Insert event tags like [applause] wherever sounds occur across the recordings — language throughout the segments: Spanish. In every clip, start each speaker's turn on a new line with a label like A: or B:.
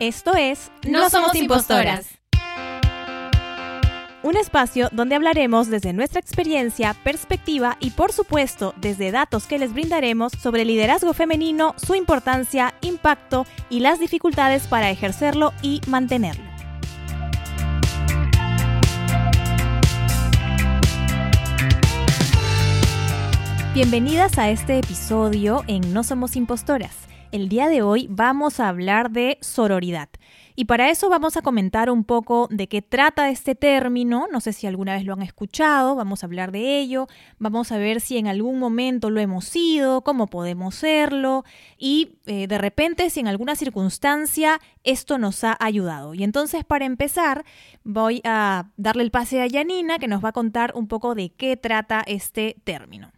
A: Esto es
B: No Somos Impostoras.
A: Un espacio donde hablaremos desde nuestra experiencia, perspectiva y por supuesto desde datos que les brindaremos sobre el liderazgo femenino, su importancia, impacto y las dificultades para ejercerlo y mantenerlo. Bienvenidas a este episodio en No Somos Impostoras. El día de hoy vamos a hablar de sororidad. Y para eso vamos a comentar un poco de qué trata este término. No sé si alguna vez lo han escuchado, vamos a hablar de ello. Vamos a ver si en algún momento lo hemos sido, cómo podemos serlo y eh, de repente si en alguna circunstancia esto nos ha ayudado. Y entonces para empezar voy a darle el pase a Yanina que nos va a contar un poco de qué trata este término.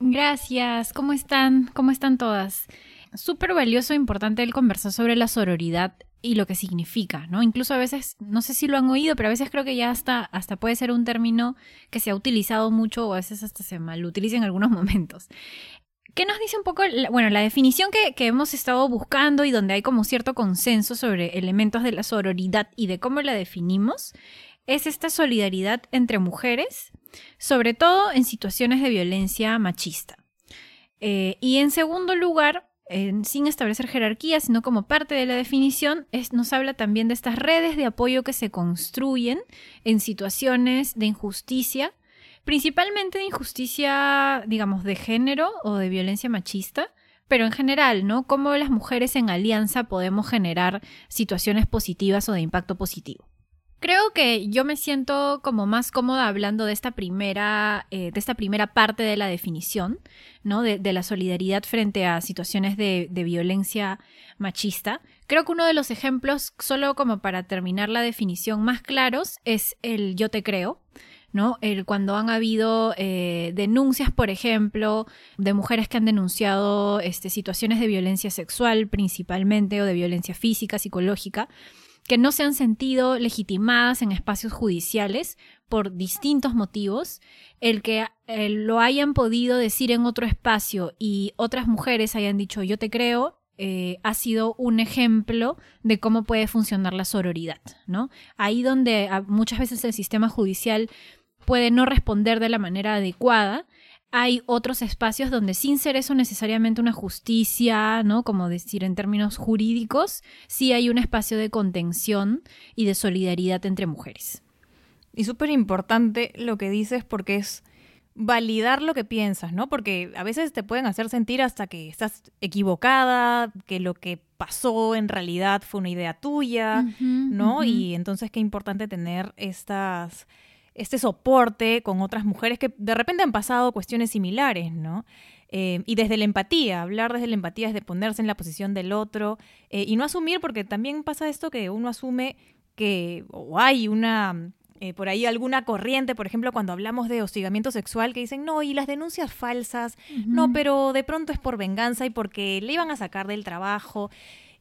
B: Gracias, ¿cómo están? ¿Cómo están todas? Súper valioso e importante el conversar sobre la sororidad y lo que significa, ¿no? Incluso a veces, no sé si lo han oído, pero a veces creo que ya hasta, hasta puede ser un término que se ha utilizado mucho o a veces hasta se malutiliza en algunos [laughs] momentos. ¿Qué nos dice un poco, bueno, la definición que, que, hemos estado buscando y donde hay como cierto consenso sobre elementos de la sororidad y de cómo la definimos? Es esta solidaridad entre mujeres sobre todo en situaciones de violencia machista. Eh, y en segundo lugar, sin establecer jerarquía, sino como parte de la definición, nos habla también de estas redes de apoyo que se construyen en situaciones de injusticia, principalmente de injusticia, digamos, de género o de violencia machista, pero en general, ¿no? Cómo las mujeres en alianza podemos generar situaciones positivas o de impacto positivo. Creo que yo me siento como más cómoda hablando de esta primera, eh, de esta primera parte de la definición, ¿no? De, la solidaridad frente a situaciones de, violencia machista. Creo que uno de los ejemplos, solo como para terminar la definición más claros, es el yo te creo. ¿no? El, cuando han habido eh, denuncias, por ejemplo, de mujeres que han denunciado este, situaciones de violencia sexual principalmente o de violencia física, psicológica, que no se han sentido legitimadas en espacios judiciales por distintos motivos, el que eh, lo hayan podido decir en otro espacio y otras mujeres hayan dicho yo te creo, eh, ha sido un ejemplo de cómo puede funcionar la sororidad, ¿no? Ahí donde ah, muchas veces el sistema judicial puede no responder de la manera adecuada, hay otros espacios donde sin ser eso necesariamente una justicia, ¿no? Como decir en términos jurídicos, sí hay un espacio de contención y de solidaridad entre mujeres.
A: Y súper importante lo que dices porque es validar lo que piensas, ¿no? Porque a veces te pueden hacer sentir hasta que estás equivocada, que lo que pasó en realidad fue una idea tuya, ¿no? Y entonces qué importante tener estas este soporte con otras mujeres que de repente han pasado cuestiones similares, ¿no? Eh, y desde la empatía, hablar desde la empatía es de ponerse en la posición del otro eh, y no asumir, porque también pasa esto que uno asume que o hay una, eh, por ahí alguna corriente, por ejemplo, cuando hablamos de hostigamiento sexual, que dicen, no, y las denuncias falsas, no, pero de pronto es por venganza y porque le iban a sacar del trabajo.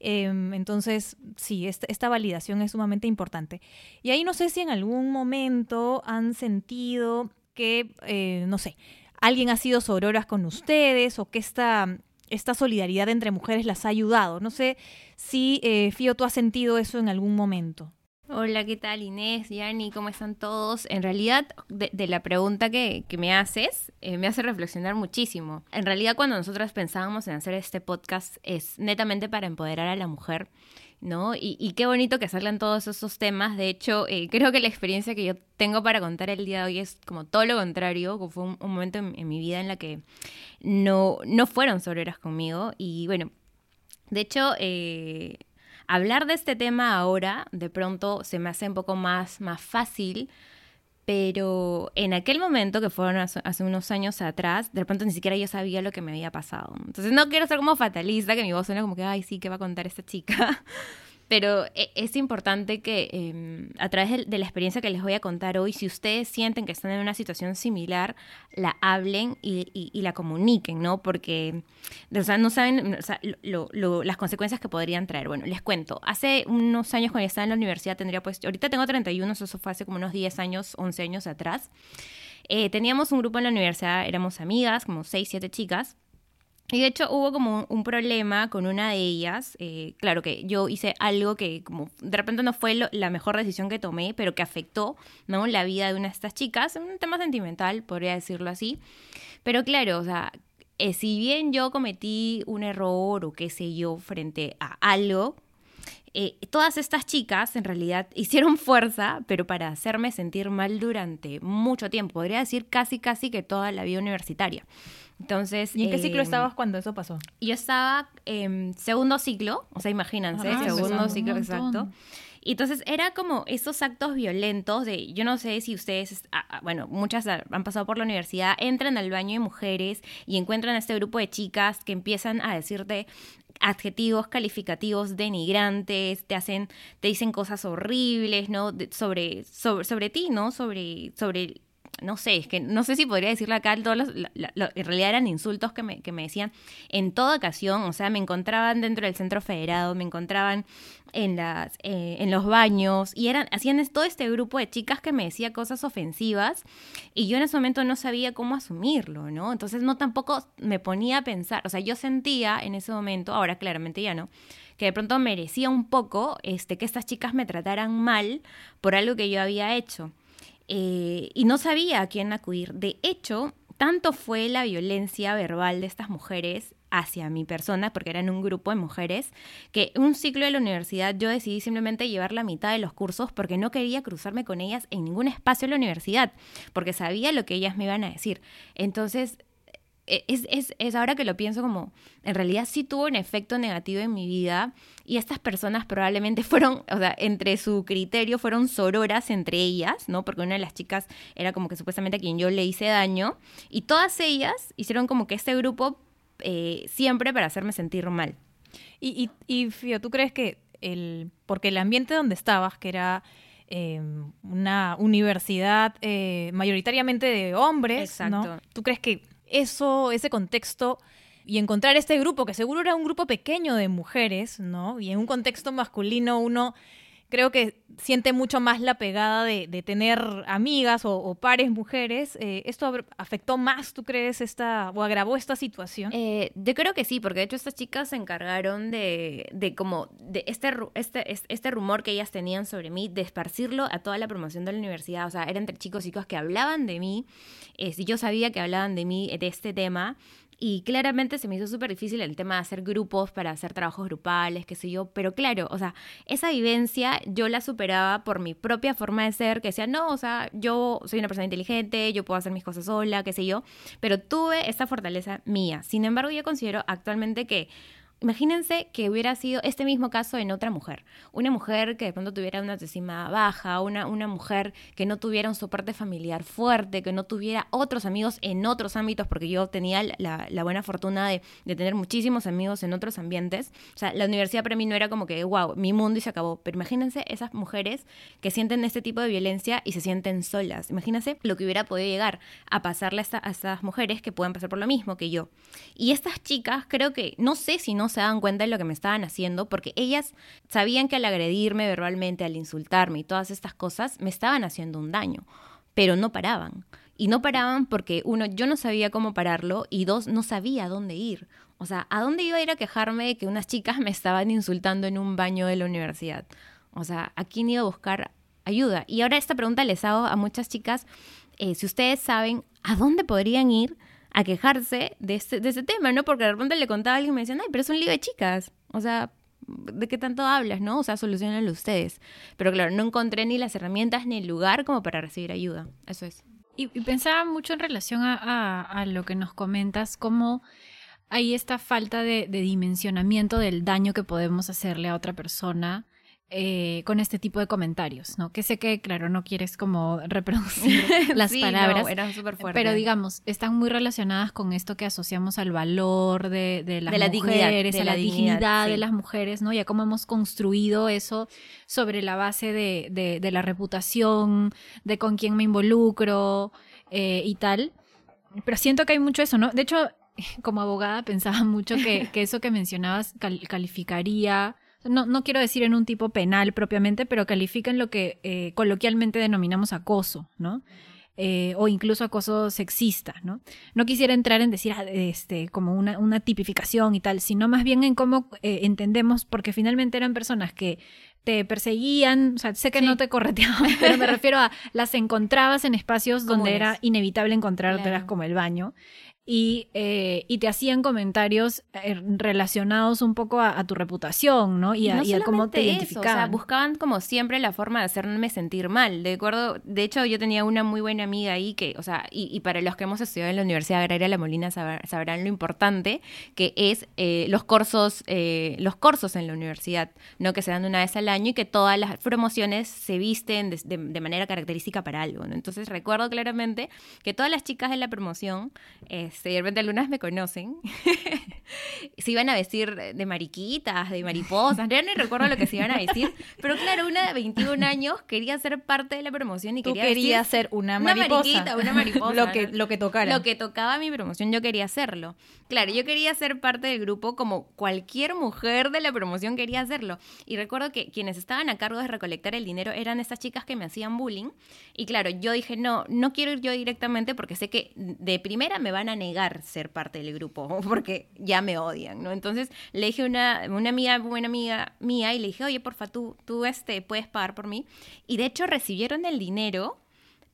A: Em, entonces, sí, esta, validación es sumamente importante. Y ahí no sé si en algún momento han sentido que, eh, no sé, alguien ha sido sororas con ustedes o que esta, esta solidaridad entre mujeres las ha ayudado. No sé si, eh, Fío, tú has sentido eso en algún momento.
C: Hola, ¿qué tal Inés, Yani? ¿Cómo están todos? En realidad, de, la pregunta que, me haces, eh, me hace reflexionar muchísimo. En realidad, cuando nosotras pensábamos en hacer este podcast, es netamente para empoderar a la mujer, ¿no? Y, qué bonito que salgan todos esos temas. De hecho, eh, creo que la experiencia que yo tengo para contar el día de hoy es como todo lo contrario, fue un, momento en, mi vida en la que no, no fueron sobreras conmigo. Y bueno, de hecho... Eh, hablar de este tema ahora de pronto se me hace un poco más, más fácil, pero en aquel momento, que fueron hace, unos años atrás, de pronto ni siquiera yo sabía lo que me había pasado. Entonces no quiero ser como fatalista, que mi voz suena como que, ay, sí, ¿qué va a contar esta chica? [laughs] Pero e, es importante que em, a través de, la experiencia que les voy a contar hoy, si ustedes sienten que están en una situación similar, la hablen y, la comuniquen, ¿no? Porque o sea, no saben las consecuencias que podrían traer. Bueno, les cuento. Hace unos años cuando estaba en la universidad, tendría pues, ahorita tengo 31, eso fue hace como unos 10 años, 11 años atrás. Eh, teníamos un grupo en la universidad, éramos amigas, como 6, 7 chicas. Y de hecho hubo como un, problema con una de ellas. Eh, claro que yo hice algo que como de repente no fue la mejor decisión que tomé, pero que afectó ¿no? la vida de una de estas chicas. Un tema sentimental, podría decirlo así. Pero claro, o sea, eh, si bien yo cometí un error o qué sé yo frente a algo, eh, todas estas chicas en realidad [laughs] hicieron fuerza, pero para hacerme sentir mal durante mucho tiempo, podría decir casi casi que toda la vida universitaria. Entonces,
A: ¿Y en qué ciclo
C: em,
A: estabas cuando eso pasó?
C: Yo estaba en segundo ciclo, o sea, imagínense, ah, segundo ciclo exacto. Y entonces era como esos actos violentos de, yo no sé si ustedes, bueno, muchas han pasado por la universidad, entran al baño de mujeres y encuentran a este grupo de chicas que empiezan a decirte adjetivos calificativos denigrantes, te hacen, te dicen cosas horribles, ¿no? sobre, sobre, sobre ti, ¿no? Sobre, sobre no sé, es que no sé si podría decirle acá, todos los, en realidad eran insultos que me, que me decían en toda ocasión, o sea, me encontraban dentro del centro federado, me encontraban en, las, eh, en los baños y eran, hacían todo este grupo de chicas que me decía cosas ofensivas y yo en ese momento no sabía cómo asumirlo, ¿no? Entonces no tampoco me ponía a pensar, o sea, yo sentía en ese momento, ahora claramente ya no, que de pronto merecía un poco este, que estas chicas me trataran mal por algo que yo había hecho. Eh, y no sabía a quién acudir. De hecho, tanto fue la violencia verbal de estas mujeres hacia mi persona, porque eran un grupo de mujeres, que un ciclo de la universidad yo decidí simplemente llevar la mitad de los cursos porque no quería cruzarme con ellas en ningún espacio de la universidad, porque sabía lo que ellas me iban a decir. Entonces, es, es, es, ahora que lo pienso como, en realidad sí tuvo un efecto negativo en mi vida y estas personas probablemente [laughs] fueron, o sea, entre su criterio fueron sororas entre ellas, ¿no? Porque una de las chicas era como que supuestamente a quien yo le hice daño y todas ellas hicieron como que este grupo eh, siempre para hacerme sentir mal.
A: Y, y, y Fío, ¿tú crees que el, porque el ambiente donde estabas, que era... Em, una universidad eh, mayoritariamente de hombres, ¿no? ¿Tú crees que eso, ese contexto y encontrar este grupo, que seguro era un grupo pequeño de mujeres, ¿no? Y en un contexto masculino uno creo que siente mucho más la pegada de, tener amigas o, pares mujeres. Eh, ¿Esto afectó más, tú crees, esta o agravó esta situación?
C: Eh, yo creo que sí, porque de hecho estas chicas se encargaron de, de como de este, este, este rumor que ellas tenían sobre mí, de esparcirlo a toda la promoción de la universidad. O sea, eran entre chicos y chicas que hablaban de mí. Eh, yo sabía que hablaban de mí, de este tema, y claramente se me hizo súper difícil el tema de hacer grupos para hacer trabajos grupales, qué sé yo. Pero claro, o sea, esa vivencia yo la superaba por mi propia forma de ser, que decía, no, o sea, yo soy una persona inteligente, yo puedo hacer mis cosas sola, qué sé yo. Pero tuve esa fortaleza mía. Sin embargo, yo considero actualmente que Imagínense que hubiera sido este mismo caso en otra mujer. Una mujer que de pronto tuviera una autoestima baja, una, una mujer que no tuviera un soporte familiar fuerte, que no tuviera otros amigos en otros ámbitos, porque yo tenía la, buena fortuna de, tener muchísimos amigos en otros ambientes. O sea, la universidad para mí no era como que, wow, mi mundo y se acabó. Pero imagínense esas mujeres que sienten este tipo de violencia y se sienten solas. Imagínense lo que hubiera podido llegar a pasarle a, a estas mujeres que pueden pasar por lo mismo que yo. Y estas chicas creo que, no sé si no se daban cuenta de lo que me estaban haciendo, porque ellas sabían que al agredirme verbalmente, al insultarme y todas estas cosas, me estaban haciendo un daño, pero no paraban. Y no paraban porque, uno, yo no sabía cómo pararlo y dos, no sabía dónde ir. O sea, ¿a dónde iba a ir a quejarme de que unas chicas me estaban insultando en un baño de la universidad? O sea, ¿a quién iba a buscar ayuda? Y ahora esta pregunta les hago a muchas chicas, eh, si ustedes saben a dónde podrían ir a quejarse de ese, de ese tema, ¿no? Porque de repente le contaba a alguien y me decían, ay, pero es un lío de chicas. O sea, ¿de qué tanto hablas, no? O sea, solucionenlo ustedes. Pero claro, no encontré ni las herramientas ni el lugar como para recibir ayuda. Eso es.
B: Y, pensaba mucho en relación a, lo que nos comentas, cómo hay esta falta de dimensionamiento del daño que podemos hacerle a otra persona eh, con este tipo de comentarios, ¿no? Que sé que, claro, no quieres como reproducir [laughs] las palabras, pero digamos, están muy relacionadas con esto que asociamos al valor de, de las mujeres, a la, dignidad, de las mujeres, ¿no? Y a cómo hemos construido eso sobre la base de, de la reputación, de con quién me involucro eh, y tal. Pero siento que hay mucho eso, ¿no? De hecho, [laughs] como abogada pensaba mucho que, que eso que mencionabas calificaría no, no quiero decir en un tipo penal propiamente, pero califica en lo que eh, coloquialmente denominamos acoso, ¿no? eh, o incluso acoso sexista, ¿no? No quisiera entrar en decir ah, este, como una, una tipificación y tal, sino más bien en cómo eh, entendemos, porque finalmente eran personas que te perseguían, o sea, sé que no te correteaban, [laughs] pero me refiero a las encontrabas en espacios donde era inevitable encontrártelas como el baño y, eh, y te hacían comentarios eh, relacionados un poco a, tu reputación, ¿no? Y a, cómo te identificaban. o sea,
C: buscaban como siempre la forma de hacerme sentir mal. De acuerdo, de hecho, yo tenía una muy buena amiga ahí que, o sea, y, para los que hemos estudiado en la Universidad Agraria La Molina sabrán lo importante que es eh, los cursos, los cursos en la universidad, ¿no? Que se dan una vez al año y que todas las promociones se visten de, manera característica para algo, ¿no? Entonces recuerdo claramente que todas las chicas de la promoción de repente algunas me conocen, [laughs] se iban a vestir de mariquitas, de mariposas, ya no recuerdo lo que se iban a vestir, pero claro, una de 21 años quería ser parte de la promoción y quería
A: querías ser una mariposa. Una mariquita,
C: una mariposa.
A: lo, que, lo que tocara.
C: Lo que tocaba mi promoción, yo quería hacerlo. Claro, yo quería ser parte del grupo como cualquier mujer de la promoción quería hacerlo. Y recuerdo que quienes estaban a cargo de recolectar el dinero eran esas chicas que me hacían bullying. Y claro, yo dije, no, no quiero ir yo directamente porque sé que de primera me van a negar ser parte del grupo [laughs] porque ya me odian, ¿no? Entonces le dije a una, una amiga, buena amiga mía y le dije, oye, porfa, tú, tú este, puedes pagar por mí. Y de hecho recibieron el dinero,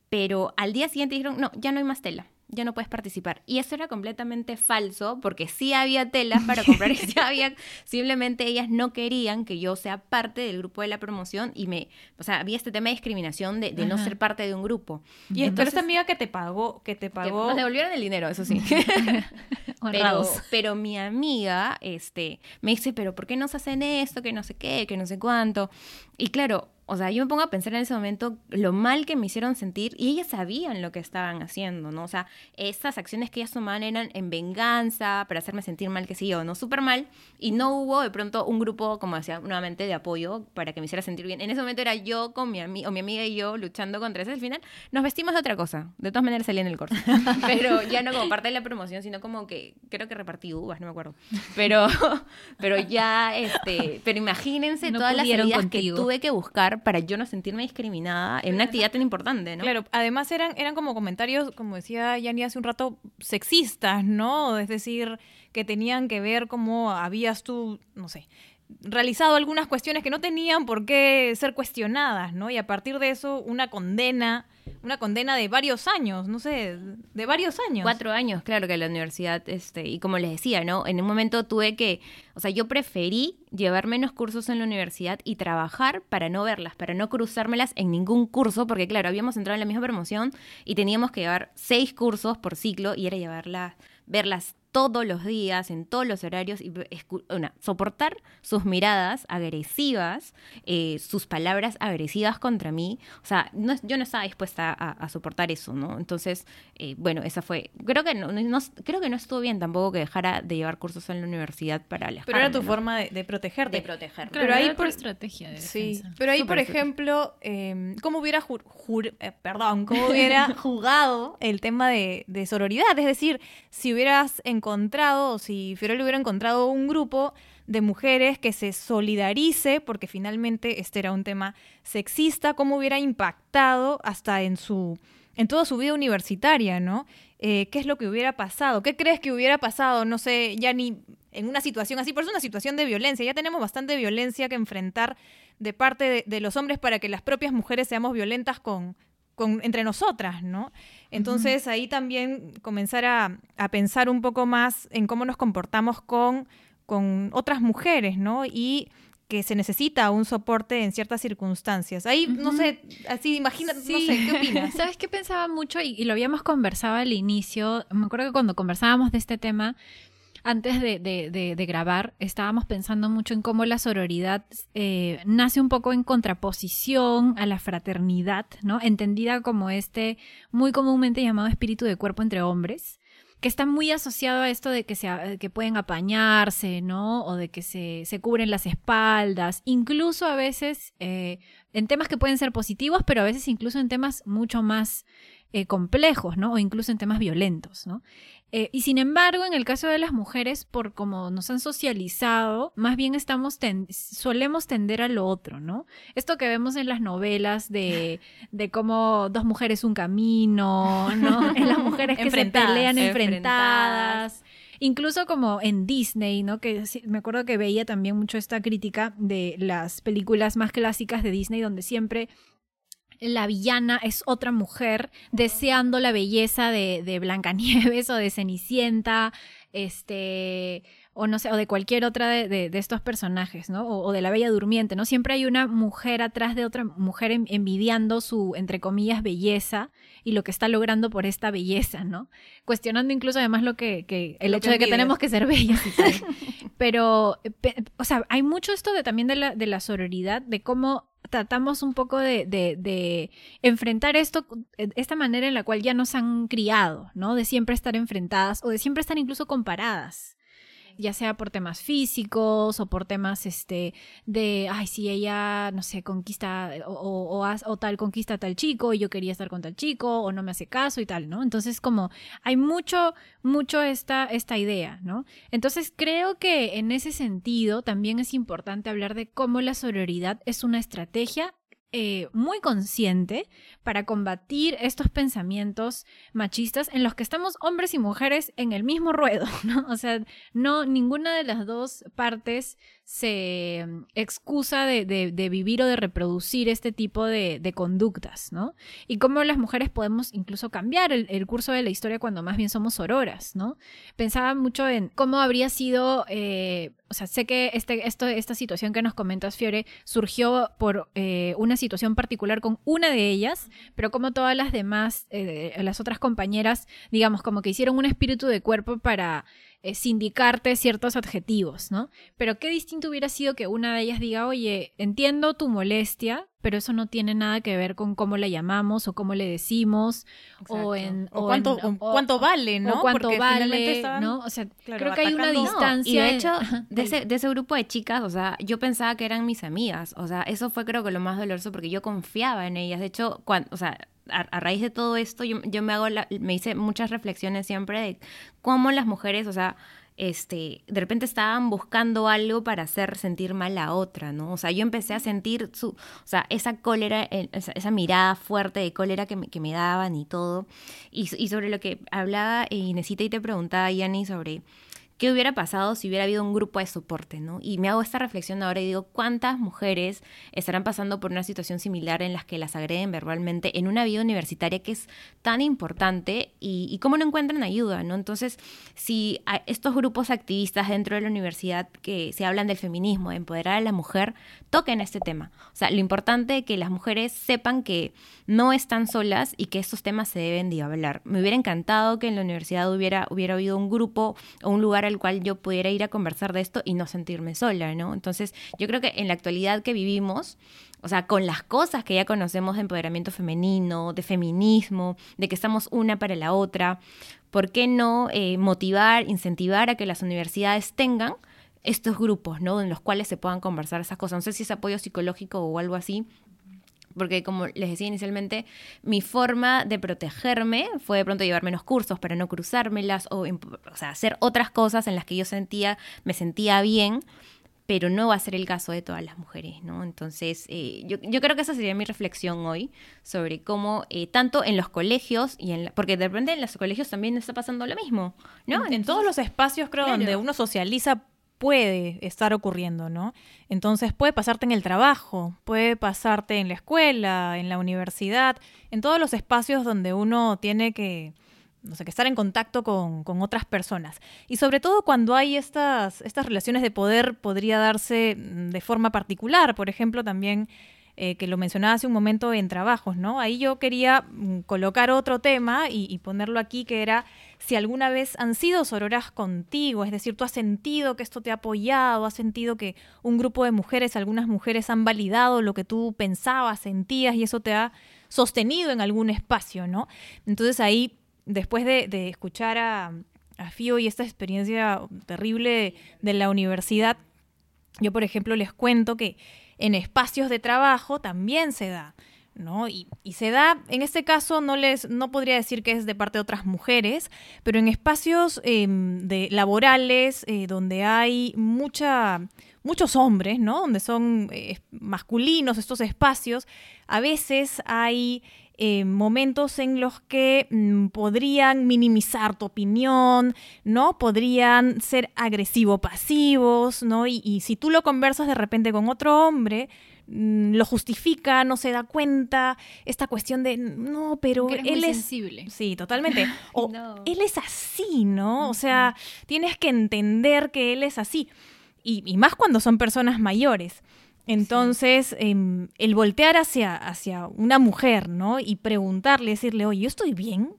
C: pero al día siguiente dijeron, no, ya no hay más tela ya no puedes participar. Y eso era completamente falso, porque sí había telas para comprar y [laughs] sí había, simplemente ellas no querían que yo sea parte del grupo de la promoción y me, o sea, había este tema de discriminación de, no ser parte de un grupo.
A: Y Entonces, esta amiga que te pagó, que te pagó...
C: nos devolvieron el dinero, eso sí. [laughs] pero, pero mi amiga, este, me dice, pero ¿por qué nos hacen esto? Que no sé qué, que no sé cuánto. Y claro, o sea, yo me pongo a pensar en ese momento lo mal que me hicieron sentir y ellas sabían lo que estaban haciendo, ¿no? O sea, estas acciones que ellas tomaban eran en venganza, para hacerme sentir mal, que sí o no, súper mal. Y no hubo de pronto un grupo, como decía nuevamente, de apoyo para que me hiciera sentir bien. En ese momento era yo con mi, amiga o mi amiga y yo luchando contra eso. Al final nos vestimos de otra cosa. De todas maneras salí en el corso. [laughs] Pero ya no como parte de la promoción, sino como que creo que repartí uvas, no me acuerdo. Pero, [laughs] pero ya, este, pero imagínense todas las salidas que tuve que buscar para yo no sentirme discriminada en una actividad tan importante, ¿no?
A: Claro, además eran, eran como comentarios, como decía Yani hace un rato, sexistas, ¿no? Es decir, que tenían que ver cómo habías tú, no sé, realizado algunas cuestiones que no tenían por qué ser cuestionadas, ¿no? Y a partir de eso, una condena una condena de varios años, no sé, de varios años.
C: Cuatro años, claro, que la universidad, este, y como les decía, ¿no? En un momento tuve que, o sea, yo preferí llevar menos cursos en la universidad y trabajar para no verlas, para no cruzármelas en ningún curso, porque claro, habíamos entrado en la misma promoción y teníamos que llevar seis cursos por ciclo y era llevarlas, verlas todos los días, en todos los horarios, y una, soportar sus miradas agresivas, eh, sus palabras agresivas contra mí. O sea, no, yo no estaba dispuesta a, soportar eso, ¿no? Entonces, eh, bueno, esa fue. Creo que no, creo que no estuvo bien tampoco que dejara de llevar cursos en la universidad para alejarme.
A: Pero era tu forma de, protegerte.
C: De proteger.
B: pero ahí por estrategia de
A: Sí, pero ahí, por ejemplo, eh, ¿cómo hubiera perdón, cómo hubiera [laughs] jugado el tema de, de sororidad? Es decir, si hubieras encontrado, o si Fiorelli hubiera encontrado un grupo de mujeres que se solidarice, porque finalmente este era un tema sexista, cómo hubiera impactado hasta en su en toda su vida universitaria, ¿no? Eh, ¿Qué es lo que hubiera pasado? ¿Qué crees que hubiera pasado? No sé, ya ni en una situación así, pero es una situación de violencia. Ya tenemos bastante violencia que enfrentar de parte de los hombres para que las propias mujeres seamos violentas con, entre nosotras, ¿no? Entonces ahí también comenzar a, pensar un poco más en cómo nos comportamos con, con otras mujeres, ¿no? Y que se necesita un soporte en ciertas circunstancias. Ahí, no sé, así imagínate, no sé, ¿qué opinas? [laughs]
B: ¿Sabes qué pensaba mucho? y, lo habíamos conversado al inicio, me acuerdo que cuando conversábamos de este tema, antes de, grabar, estábamos pensando mucho en cómo la sororidad eh, nace un poco en contraposición a la fraternidad, ¿no? Entendida como este muy comúnmente llamado espíritu de cuerpo entre hombres, que está muy asociado a esto de que, se, que pueden apañarse, ¿no? O de que se, cubren las espaldas, incluso a veces eh, en temas que pueden ser positivos, pero a veces incluso en temas mucho más eh, complejos, ¿no? O incluso en temas violentos, ¿no? Eh, y sin embargo, en el caso de las mujeres, por como nos han socializado, más bien estamos solemos tender a lo otro, ¿no? Esto que vemos en las novelas de, [laughs] de cómo dos mujeres un camino, ¿no? [laughs] En las mujeres que se pelean enfrentadas. Incluso como en Disney, ¿no? Que me acuerdo que veía también mucho esta crítica de las películas más clásicas de Disney, donde siempre la villana es otra mujer deseando la belleza de, de Blancanieves [laughs] o de Cenicienta, este, o no sé, o de cualquier otra de, estos personajes, ¿no? O, de la Bella Durmiente, ¿no? Siempre hay una mujer atrás de otra mujer envidiando su, entre comillas, belleza y lo que está logrando por esta belleza, ¿no? Cuestionando incluso además lo que, el hecho de que tenemos que ser bellas y tal. [laughs] Pero, o sea, hay mucho esto de también de la, de la sororidad, de cómo tratamos un poco de, de, enfrentar esto, esta manera en la cual ya nos han criado, ¿no? De siempre estar enfrentadas o de siempre estar incluso comparadas ya sea por temas físicos o por temas este de, ay, si ella, no sé, conquista o, o, tal conquista a tal chico y yo quería estar con tal chico o no me hace caso y tal, ¿no? Entonces como hay mucho, mucho esta, esta idea, ¿no? Entonces creo que en ese sentido también es importante hablar de cómo la sororidad es una estrategia eh, muy consciente para combatir estos pensamientos machistas en los que estamos hombres y mujeres en el mismo ruedo, [laughs] ¿no? O sea, no, ninguna de las dos partes se mm, excusa de, vivir o de reproducir este tipo de, conductas, ¿no? Y cómo las mujeres podemos incluso cambiar el, curso de la historia cuando más bien somos auroras, ¿no? Pensaba mucho en cómo habría sido, eh, o sea, sé que este, esto, esta situación que nos comentas, Fiore, surgió por eh, una situación particular con una de ellas, pero como todas las demás, eh, las otras compañeras, digamos, como que hicieron un espíritu de cuerpo para eh, sindicarte ciertos adjetivos, ¿no? Pero qué distinto hubiera sido que una de ellas diga, oye, entiendo tu molestia, pero eso no tiene nada que ver con cómo la llamamos o cómo le decimos o en
A: o, cuánto, cuánto vale, ¿no?
B: O cuánto vale, ¿no? O sea, creo que hay una distancia.
C: y de hecho, de, ese, de ese grupo de chicas, o sea, yo pensaba que eran mis amigas, o sea, eso fue creo que lo más doloroso porque yo confiaba en ellas. De hecho, cuando, o sea, a, raíz de todo esto, yo, me hago me hice muchas reflexiones siempre de cómo las mujeres, o sea, este, de repente estaban buscando algo para hacer sentir mal a otra, ¿no? O sea, yo empecé a sentir su, o sea, esa cólera, esa, mirada fuerte de cólera que me, que me daban y todo. Y, y sobre lo que hablaba Inesita y te preguntaba, Yanni, sobre ¿Qué hubiera pasado si hubiera habido un grupo de soporte? ¿no? Y me hago esta reflexión ahora y digo, ¿cuántas mujeres estarán pasando por una situación similar en las que las agreden verbalmente en una vida universitaria que es tan importante y, cómo no encuentran ayuda? ¿no? Entonces, si estos grupos activistas dentro de la universidad que se hablan del feminismo, de empoderar a la mujer, toquen este tema. O sea, lo importante es que las mujeres sepan que no están solas y que estos temas se deben de hablar. Me hubiera encantado que en la universidad hubiera, hubiera habido un grupo o un lugar el cual yo pudiera ir a conversar de esto y no sentirme sola, ¿no? Entonces, yo creo que en la actualidad que vivimos, o sea, con las cosas que ya conocemos de empoderamiento femenino, de feminismo, de que estamos una para la otra, ¿por qué no eh, motivar, incentivar a que las universidades tengan estos grupos, ¿no? En los cuales se puedan conversar esas cosas. No sé si es apoyo psicológico o algo así, porque como les decía inicialmente, mi forma de protegerme fue de pronto llevar menos cursos para no cruzármelas o, o sea, hacer otras cosas en las que yo sentía, me sentía bien, pero no va a ser el caso de todas las mujeres, ¿no? Entonces, eh, yo, yo, creo que esa sería mi reflexión hoy sobre cómo, eh, tanto en los colegios, y en porque de repente en los colegios también está pasando lo mismo, ¿no?
A: En, todos los espacios, creo, donde uno socializa puede estar ocurriendo, ¿no? Entonces puede pasarte en el trabajo, puede pasarte en la escuela, en la universidad, en todos los espacios donde uno tiene que, no sé, que estar en contacto con, con, otras personas. Y sobre todo cuando hay estas, estas relaciones de poder, podría darse de forma particular. Por ejemplo, también eh, que lo mencionaba hace un momento en trabajos, ¿no? Ahí yo quería mm, colocar otro tema y, ponerlo aquí, que era si alguna vez han sido sororas contigo, es decir, tú has sentido que esto te ha apoyado, has sentido que un grupo de mujeres, algunas mujeres han validado lo que tú pensabas, sentías y eso te ha sostenido en algún espacio, ¿no? Entonces ahí, después de, escuchar a, a Fío y esta experiencia terrible de la universidad, yo, por ejemplo, les cuento que en espacios de trabajo también se da. ¿no? Y, se da, en este caso no les, no podría decir que es de parte de otras mujeres, pero en espacios em, de laborales eh, donde hay mucha, muchos hombres, ¿no? Donde son eh, masculinos estos espacios, a veces hay eh, momentos en los que mm, podrían minimizar tu opinión, ¿no? Podrían ser agresivo-pasivos, ¿no? Y, y si tú lo conversas de repente con otro hombre, Mm, lo justifica, no se da cuenta, esta cuestión de, no, pero él es...
B: sensible.
A: Sí, totalmente. [laughs] O él es así, ¿no? O sea, tienes que entender que él es así. Y, más cuando son personas mayores. Entonces, em, el voltear hacia, hacia una mujer, ¿no? Y preguntarle, decirle, oye, ¿yo estoy bien?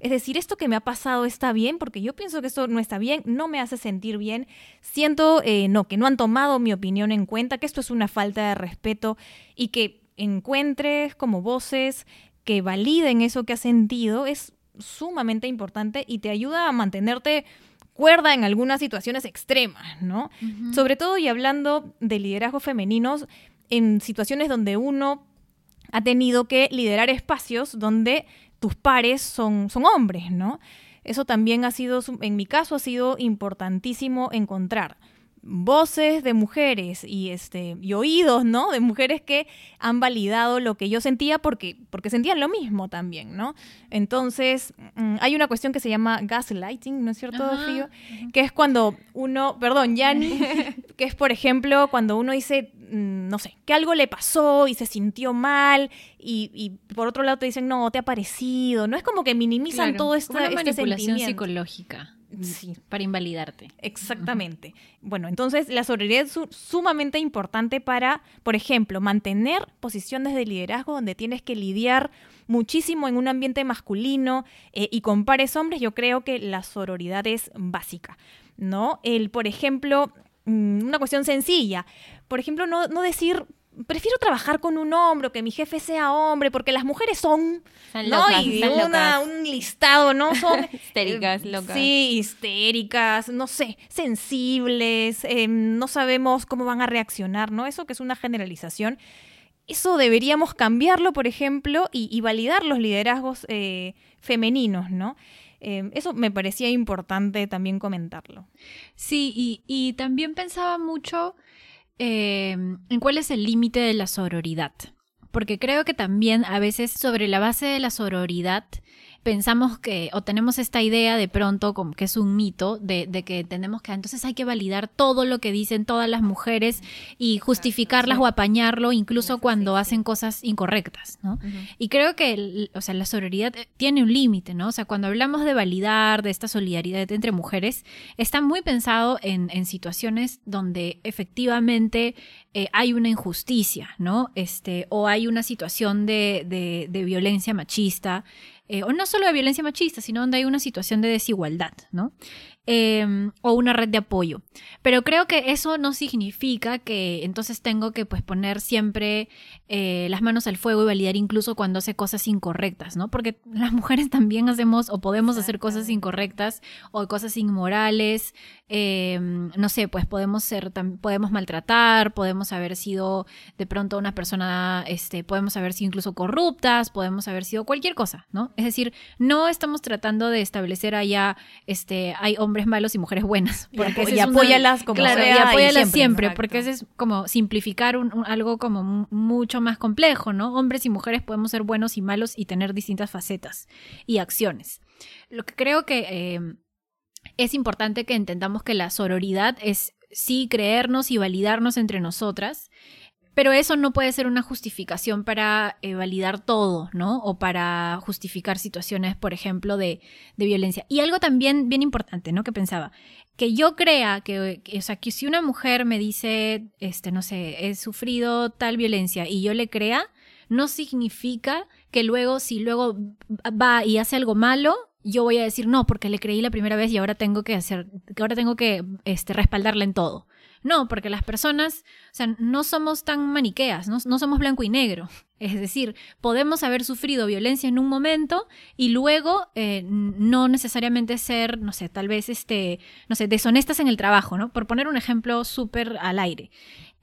A: Es decir, esto que me ha pasado está bien, porque yo pienso que esto no está bien, no me hace sentir bien, siento eh, no, que no han tomado mi opinión en cuenta, que esto es una falta de respeto y que encuentres como voces que validen eso que has sentido es sumamente importante y te ayuda a mantenerte cuerda en algunas situaciones extremas, ¿no? Sobre todo y hablando de liderazgo femeninos en situaciones donde uno ha tenido que liderar espacios donde tus pares son, son hombres, ¿no? Eso también ha sido, en mi caso, ha sido importantísimo encontrar voces de mujeres y este y oídos, ¿no? De mujeres que han validado lo que yo sentía porque porque sentían lo mismo también, ¿no? Entonces, mm, hay una cuestión que se llama gaslighting, ¿no es cierto, Fío? Que es cuando uno, perdón, Yanni, [laughs] que es por ejemplo cuando uno dice, mm, no sé, que algo le pasó y se sintió mal y, por otro lado te dicen, "No, te ha parecido", no es como que minimizan todo esto
B: una este manipulación psicológica. Sí. Para invalidarte.
A: Exactamente. Bueno, entonces la sororidad es sumamente importante para, por ejemplo, mantener posiciones de liderazgo donde tienes que lidiar muchísimo en un ambiente masculino eh, y con pares hombres. Yo creo que la sororidad es básica, ¿no? El, por ejemplo, mm, una cuestión sencilla. Por ejemplo, no, no decir prefiero trabajar con un hombre o que mi jefe sea hombre, porque las mujeres son, ¿no? y un listado, ¿no? Son [laughs]
C: histéricas, eh, locas.
A: Sí, histéricas, no sé, sensibles, em, no sabemos cómo van a reaccionar, ¿no? Eso que es una generalización. Eso deberíamos cambiarlo, por ejemplo, y, validar los liderazgos eh, femeninos, ¿no? Eso me parecía importante también comentarlo.
B: Sí, y, y también pensaba mucho Em, en cuál es el límite de la sororidad. Porque creo que también a veces sobre la base de la sororidad pensamos que, o tenemos esta idea de pronto, como que es un mito, de, que tenemos que, entonces hay que validar todo lo que dicen todas las mujeres y justificarlas o apañarlo, incluso cuando hacen cosas incorrectas, ¿no? Y creo que, o sea, la sororidad tiene un límite, ¿no? O sea, cuando hablamos de validar, de esta solidaridad entre mujeres, está muy pensado en, situaciones donde efectivamente eh, hay una injusticia, ¿no? Este, o hay una situación de, de violencia machista. Eh, o no solo de violencia machista, sino donde hay una situación de desigualdad, ¿no? Em, o una red de apoyo. Pero creo que eso no significa que entonces tengo que pues poner siempre eh, las manos al fuego y validar incluso cuando hace cosas incorrectas, ¿no? Porque [laughs] las mujeres también hacemos o podemos hacer cosas incorrectas o cosas inmorales, em, no sé, pues podemos ser, podemos maltratar, podemos haber sido de pronto una persona, este, podemos haber sido incluso corruptas, podemos haber sido cualquier cosa, ¿no? Es decir, no estamos tratando de establecer allá, este, hay hombres malos y mujeres buenas.
A: Porque y, apóyalas como
B: claro, y apóyalas siempre, porque eso es como simplificar algo como mucho más complejo, ¿no? Hombres y mujeres podemos ser buenos y malos y tener distintas facetas y acciones. Lo que creo que em, es importante que entendamos que la sororidad es sí creernos y validarnos entre nosotras pero eso no puede ser una justificación para eh, validar todo, ¿no? O para justificar situaciones, por ejemplo, de, violencia. Y algo también bien importante, ¿no? Que pensaba, que yo crea que, o sea, que si una mujer me dice, este, no sé, he sufrido tal violencia y yo le crea, no significa que luego, si luego va y hace algo malo, yo voy a decir no, porque le creí la primera vez y ahora tengo que hacer, ahora tengo que este, respaldarla en todo. No, porque las personas, o sea, no somos tan maniqueas, no, somos blanco y negro. [laughs] Es decir, podemos haber sufrido violencia en un momento y luego eh, no necesariamente ser, no sé, tal vez, este, no sé, deshonestas en el trabajo, ¿no? Por poner un ejemplo súper al aire.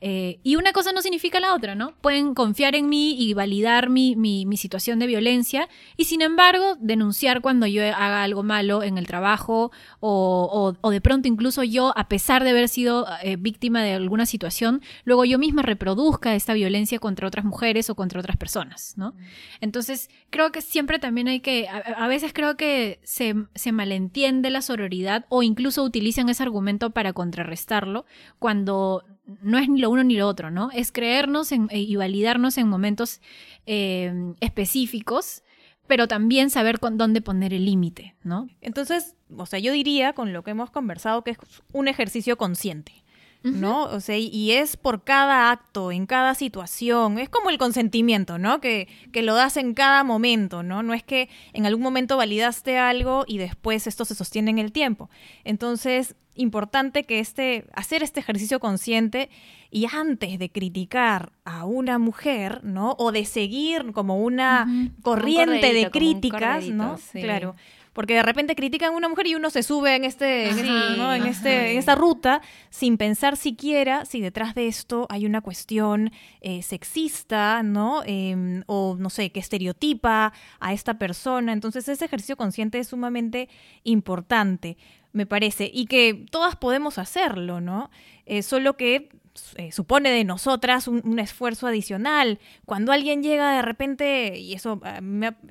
B: Eh, y una cosa no significa la otra, ¿no? Pueden confiar en mí y validar mi, mi, situación de violencia y sin embargo denunciar cuando yo haga algo malo en el trabajo o, o, de pronto incluso yo, a pesar de haber sido eh, víctima de alguna situación, luego yo misma reproduzca esta violencia contra otras mujeres o contra otras personas, ¿no? Entonces, creo que siempre también hay que, a, veces creo que se, se malentiende la sororidad o incluso utilizan ese argumento para contrarrestarlo cuando no es ni lo uno ni lo otro, ¿no? Es creernos eh, y validarnos en momentos eh, específicos, pero también saber con dónde poner el límite, ¿no?
A: Entonces, o sea, yo diría con lo que hemos conversado que es un ejercicio consciente. ¿no? O sea, y es por cada acto, en cada situación. Es como el consentimiento, ¿no? Que, que, lo das en cada momento, ¿no? No es que en algún momento validaste algo y después esto se sostiene en el tiempo. Entonces, importante que este, hacer este ejercicio consciente y antes de criticar a una mujer, ¿no? O de seguir como una corriente de críticas, ¿no? Claro porque de repente critican a una mujer y uno se sube en este, en, este, en esta ruta sin pensar siquiera si detrás de esto hay una cuestión eh, sexista, ¿no? Em, o no sé, que estereotipa a esta persona. Entonces ese ejercicio consciente es sumamente importante, me parece, y que todas podemos hacerlo, ¿no? Eh, solo que eh, supone de nosotras un, esfuerzo adicional. Cuando alguien llega de repente, y eso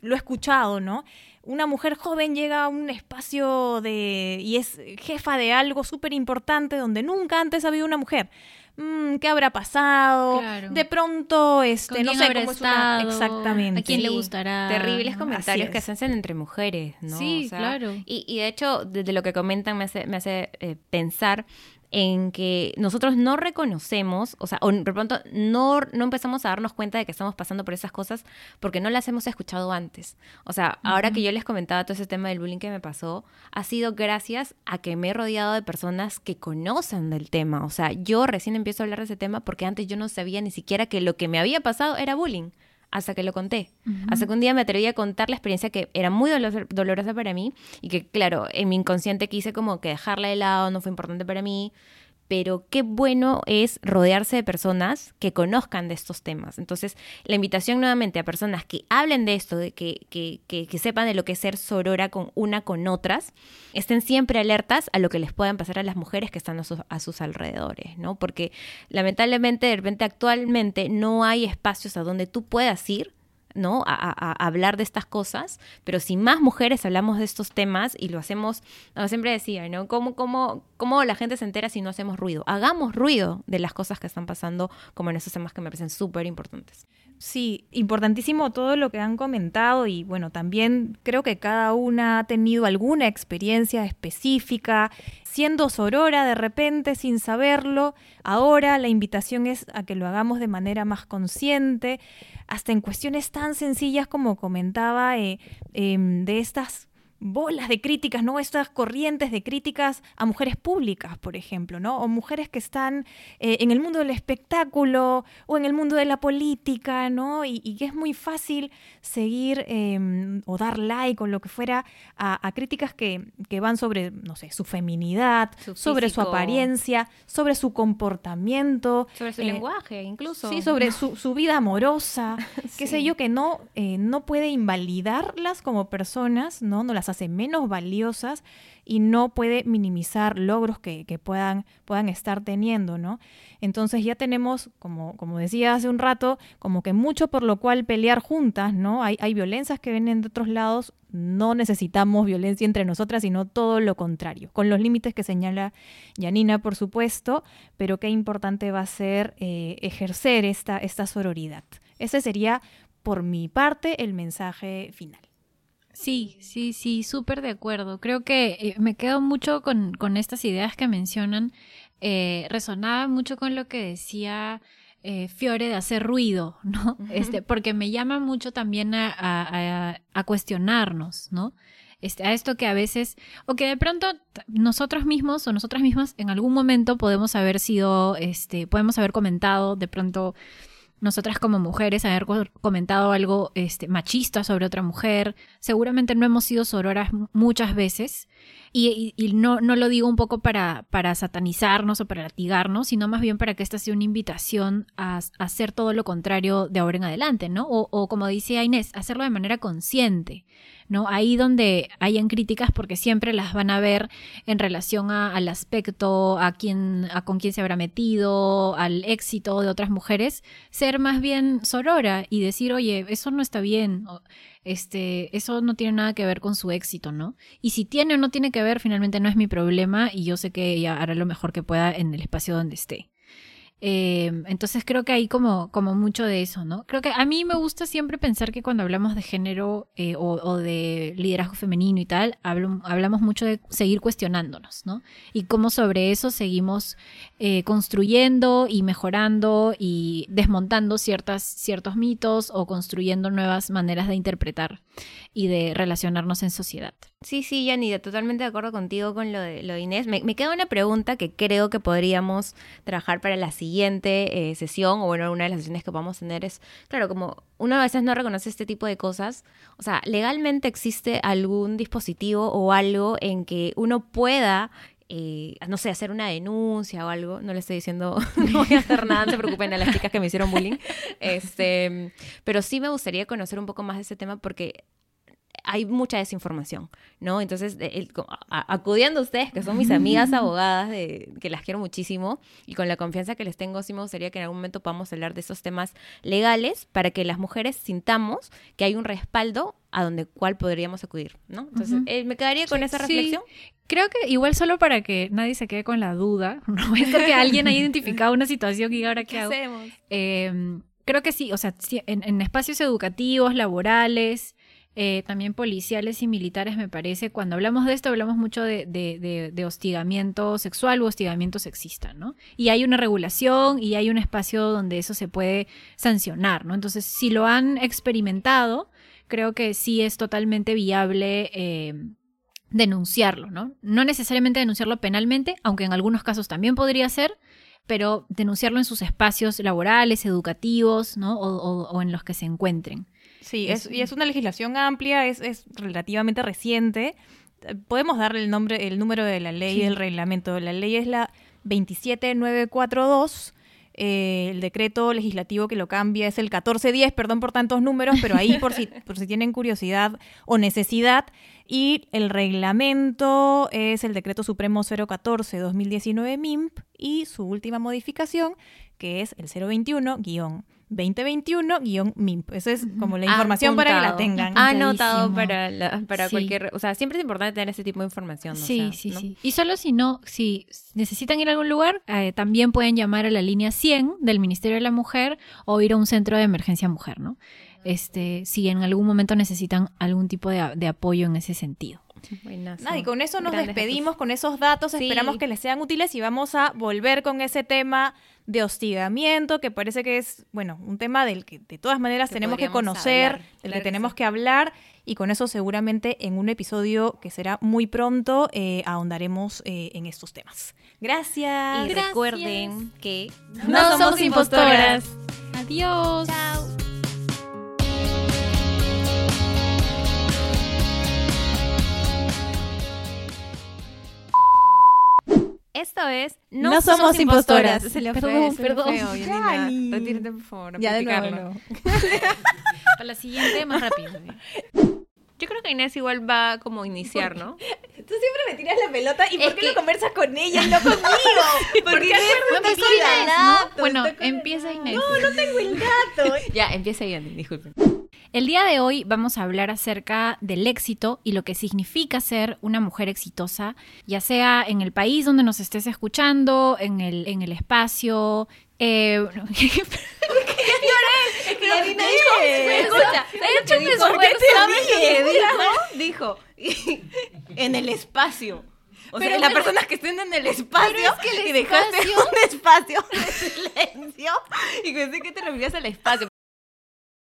A: lo he escuchado, ¿no? una mujer joven llega a un espacio de y es jefa de algo súper importante donde nunca antes ha habido una mujer. Mm, ¿Qué habrá pasado? De pronto, este, no sé cómo
B: exactamente. ¿A quién le gustará?
C: Terribles comentarios que se hacen entre mujeres, ¿no?
B: Sí, claro.
C: Y, y, de hecho, desde lo que comentan me hace, me hace eh, pensar en que nosotros no reconocemos, o sea, o de pronto no, no empezamos a darnos cuenta de que estamos pasando por esas cosas porque no las hemos escuchado antes. O sea, ahora que yo les comentaba todo ese tema del bullying que me pasó, ha sido gracias a que me he rodeado de personas que conocen del tema. O sea, yo recién empiezo a hablar de ese tema porque antes yo no sabía ni siquiera que lo que me había pasado era bullying hasta que lo conté. Hasta que un día me atreví a contar la experiencia que era muy dolorosa para mí y que, claro, en mi inconsciente quise como que dejarla de lado, no fue importante para mí pero qué bueno es rodearse de personas que conozcan de estos temas. Entonces, la invitación nuevamente a personas que hablen de esto, de que, que, que, sepan de lo que es ser sorora con una con otras, estén siempre alertas a lo que les puedan pasar a las mujeres que están a sus, a sus alrededores, ¿no? Porque lamentablemente, de repente, actualmente no hay espacios a donde tú puedas ir ¿no? A, hablar de estas cosas, pero si más mujeres hablamos de estos temas y lo hacemos, siempre decía, ¿no? ¿Cómo, cómo, ¿Cómo la gente se entera si no hacemos ruido? Hagamos ruido de las cosas que están pasando, como en esos temas que me parecen súper importantes.
A: Sí, importantísimo todo lo que han comentado y bueno, también creo que cada una ha tenido alguna experiencia específica, siendo sorora de repente sin saberlo. Ahora la invitación es a que lo hagamos de manera más consciente, hasta en cuestiones tan sencillas como comentaba eh, em, de estas bolas de críticas, ¿no? Estas corrientes de críticas a mujeres públicas, por ejemplo, ¿no? O mujeres que están eh, en el mundo del espectáculo o en el mundo de la política, ¿no? Y, que es muy fácil seguir em, o dar like o lo que fuera a, críticas que, van sobre, no sé, su feminidad, sobre su apariencia, sobre su comportamiento.
C: Sobre su lenguaje, incluso.
A: Sí, sobre su, vida amorosa, [laughs] qué sé yo, que no, eh, no puede invalidarlas como personas, ¿no? No las hace menos valiosas y no puede minimizar logros que, puedan, puedan estar teniendo, ¿no? Entonces ya tenemos, como, como decía hace un rato, como que mucho por lo cual pelear juntas, ¿no? Hay, hay violencias que vienen de otros lados, no necesitamos violencia entre nosotras, sino todo lo contrario, con los límites que señala Yanina, por supuesto, pero qué importante va a ser eh, ejercer esta, esta sororidad. Ese sería, por mi parte, el mensaje final.
B: Sí, sí, sí, súper de acuerdo. Creo que eh, me quedo mucho con, con, estas ideas que mencionan. Eh, resonaba mucho con lo que decía eh, Fiore de hacer ruido, [laughs] ¿no? Este, porque me llama mucho también a, a, a, cuestionarnos, ¿no? Este, a esto que a veces, o que de pronto nosotros mismos o nosotras mismas en algún momento podemos haber sido, este, podemos haber comentado de pronto nosotras como mujeres haber comentado algo este, machista sobre otra mujer. Seguramente no hemos sido sororas muchas veces, Y, no, no lo digo un poco para, para satanizarnos o para latigarnos, sino más bien para que esta sea una invitación a, hacer todo lo contrario de ahora en adelante, ¿no? O, o como decía Inés, hacerlo de manera consciente. ¿No? Ahí donde hayan críticas porque siempre las van a ver en relación al aspecto, a quién, a con quién se habrá metido, al éxito de otras mujeres, ser más bien sorora y decir, oye, eso no está bien, este, eso no tiene nada que ver con su éxito, ¿no? Y si tiene o no tiene que ver, finalmente no es mi problema y yo sé que ella hará lo mejor que pueda en el espacio donde esté. Em, entonces creo que hay como, mucho de eso, ¿no? Creo que a mí me gusta siempre pensar que cuando hablamos de género eh, o, de liderazgo femenino y tal, hablamos mucho de seguir cuestionándonos, ¿no? Y cómo sobre eso seguimos eh, construyendo y mejorando y desmontando ciertos mitos o construyendo nuevas maneras de interpretar y de relacionarnos en sociedad.
C: Sí, sí, Yanida, totalmente de acuerdo contigo con lo de, lo Inés. Me, queda una pregunta que creo que podríamos trabajar para la siguiente eh, sesión, o bueno, una de las sesiones que vamos a tener es, claro, como uno a veces no reconoce este tipo de cosas, o sea, legalmente existe algún dispositivo o algo en que uno pueda eh, no sé, hacer una denuncia o algo. No le estoy diciendo, [laughs] no voy a hacer nada, no se preocupen a las chicas que me hicieron bullying. Este, pero sí me gustaría conocer un poco más de ese tema porque hay mucha desinformación, ¿no? Entonces, acudiendo a ustedes, que son mis amigas [laughs] abogadas, de, que las quiero muchísimo, y con la confianza que les tengo, sí me gustaría que en algún momento podamos hablar de esos temas legales para que las mujeres sintamos que hay un respaldo a donde cual podríamos acudir, ¿no? Entonces, eh, me quedaría con esa reflexión.
B: Creo que igual solo para que nadie se quede con la duda, [laughs] no es que alguien haya identificado una situación y ahora [laughs] qué, hago. Hacemos? Em, creo que sí, o sea, en espacios educativos, laborales, eh, también policiales y militares, me parece. Cuando hablamos de esto, hablamos mucho de, de, hostigamiento sexual o hostigamiento sexista, ¿no? Y hay una regulación y hay un espacio donde eso se puede sancionar, ¿no? Entonces, si lo han experimentado, creo que sí es totalmente viable. Eh, denunciarlo, ¿no? No necesariamente denunciarlo penalmente, aunque en algunos casos también podría ser, pero denunciarlo en sus espacios laborales, educativos, ¿no? o en los que se encuentren.
A: Sí, es, y es una legislación amplia, es, es relativamente reciente. Podemos darle el nombre, el número de la ley, el reglamento. La ley es la 27942. Eh, el decreto legislativo que lo cambia es el 1410, perdón por tantos números, pero ahí por si, [laughs] por si tienen curiosidad o necesidad. Y el reglamento es el decreto supremo 014-2019 MIMP y su última modificación, que es el 021 2021-MIMP. Esa es como la información para que la tengan.
C: Anotado para, para cualquier... O sea, siempre es importante tener ese tipo de información.
B: Sí, sí, sí. Y solo si no, si necesitan ir a algún lugar, eh, también pueden llamar a la línea 100 del Ministerio de la Mujer o ir a un centro de emergencia mujer, ¿no? Este, si en algún momento necesitan algún tipo de, apoyo en ese sentido.
A: Y con eso nos despedimos, con esos datos, esperamos que les sean útiles y vamos a volver con ese tema de hostigamiento, que parece que es, bueno, un tema del que de todas maneras tenemos que conocer, del que tenemos que hablar, y con eso seguramente en un episodio que será muy pronto eh, ahondaremos eh, en estos temas. Gracias.
C: Y recuerden que
B: no, somos impostoras. Adiós. Chao.
C: Esto es
A: No, somos, impostoras.
C: Se le
A: perdón,
C: perdón.
A: Retírate, por favor. Ya de nuevo. [laughs]
B: Para la siguiente, más rápido.
C: Yo creo que Inés igual va como iniciar, ¿no?
A: Tú siempre me tiras la pelota y ¿por qué no conversas con ella y no conmigo? [laughs]
C: Porque no me el dato.
B: Bueno, empieza Inés.
A: No, no tengo el dato.
C: ya, empieza Inés, disculpen.
B: El día de hoy vamos a hablar acerca del éxito y lo que significa ser una mujer exitosa, ya sea en el país donde nos estés escuchando, en el, en el espacio. Eh, [laughs] ¿Qué
C: Es que la dijo, escucha, dijo, dijo, en el espacio. O pero sea, las personas que estén en el espacio y dejaste un espacio de silencio y pensé que te referías al espacio.